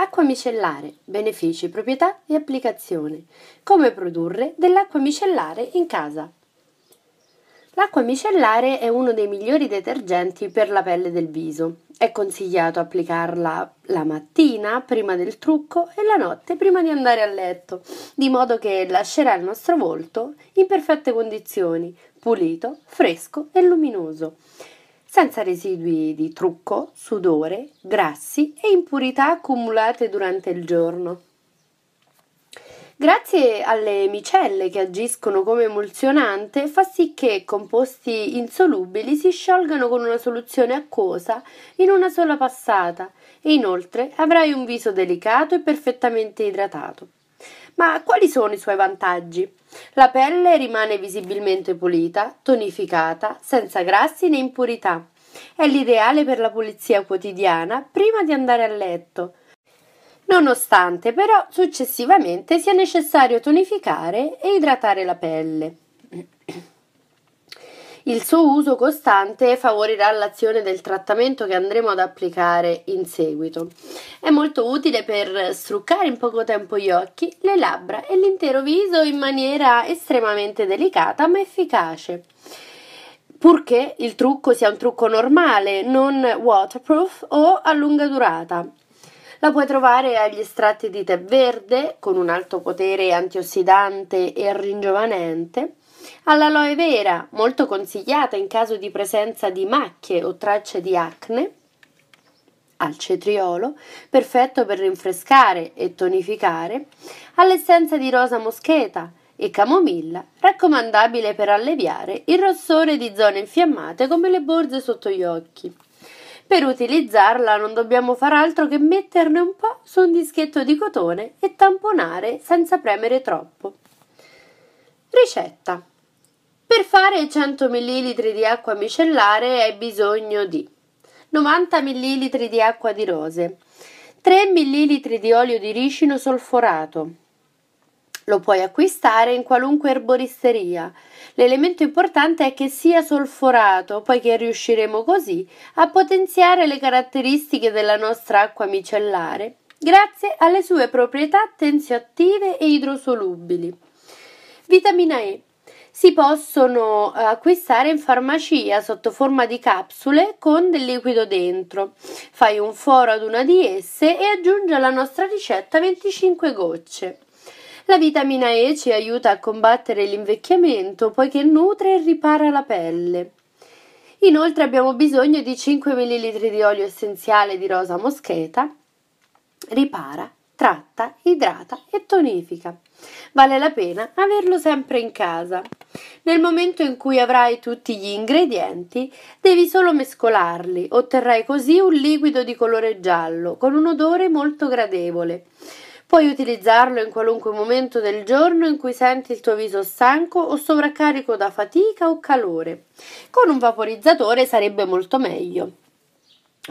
Acqua micellare, benefici, proprietà e applicazione. Come produrre dell'acqua micellare in casa. L'acqua micellare è uno dei migliori detergenti per la pelle del viso. È consigliato applicarla la mattina prima del trucco e la notte prima di andare a letto, di modo che lascerà il nostro volto in perfette condizioni, pulito, fresco e luminoso, senza residui di trucco, sudore, grassi e impurità accumulate durante il giorno. Grazie alle micelle che agiscono come emulsionante, fa sì che composti insolubili si sciolgano con una soluzione acquosa in una sola passata e inoltre avrai un viso delicato e perfettamente idratato. Ma quali sono i suoi vantaggi? La pelle rimane visibilmente pulita, tonificata, senza grassi né impurità. È l'ideale per la pulizia quotidiana prima di andare a letto nonostante però successivamente sia necessario tonificare e idratare la pelle. Il suo uso costante favorirà l'azione del trattamento che andremo ad applicare in seguito. È molto utile per struccare in poco tempo gli occhi, le labbra e l'intero viso in maniera estremamente delicata ma efficace. Purché il trucco sia un trucco normale, non waterproof o a lunga durata. La puoi trovare agli estratti di tè verde con un alto potere antiossidante e ringiovanente, all'aloe vera, molto consigliata in caso di presenza di macchie o tracce di acne, al cetriolo, perfetto per rinfrescare e tonificare, all'essenza di rosa moscheta e camomilla, raccomandabile per alleviare il rossore di zone infiammate come le borse sotto gli occhi. Per utilizzarla non dobbiamo far altro che metterne un po' su un dischetto di cotone e tamponare senza premere troppo. Ricetta. Per fare 100 ml di acqua micellare hai bisogno di 90 ml di acqua di rose, 3 ml di olio di ricino solforato, lo puoi acquistare in qualunque erboristeria. L'elemento importante è che sia solforato, poiché riusciremo così a potenziare le caratteristiche della nostra acqua micellare grazie alle sue proprietà tensioattive e idrosolubili. Vitamina E si possono acquistare in farmacia sotto forma di capsule con del liquido dentro. Fai un foro ad una di esse e aggiungi alla nostra ricetta 25 gocce. La vitamina E ci aiuta a combattere l'invecchiamento poiché nutre e ripara la pelle. Inoltre abbiamo bisogno di 5 ml di olio essenziale di rosa moscheta. Ripara, tratta, idrata e tonifica. Vale la pena averlo sempre in casa. Nel momento in cui avrai tutti gli ingredienti, devi solo mescolarli. Otterrai così un liquido di colore giallo con un odore molto gradevole. Puoi utilizzarlo in qualunque momento del giorno in cui senti il tuo viso stanco o sovraccarico da fatica o calore. Con un vaporizzatore sarebbe molto meglio.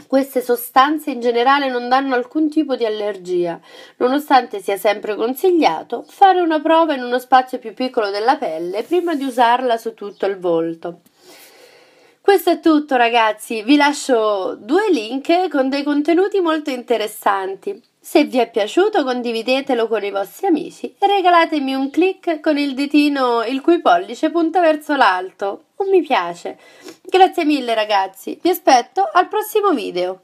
Queste sostanze in generale non danno alcun tipo di allergia, nonostante sia sempre consigliato fare una prova in uno spazio più piccolo della pelle prima di usarla su tutto il volto. Questo è tutto ragazzi, vi lascio due link con dei contenuti molto interessanti. Se vi è piaciuto condividetelo con i vostri amici e regalatemi un clic con il ditino il cui pollice punta verso l'alto. Un mi piace. Grazie mille ragazzi, vi aspetto al prossimo video.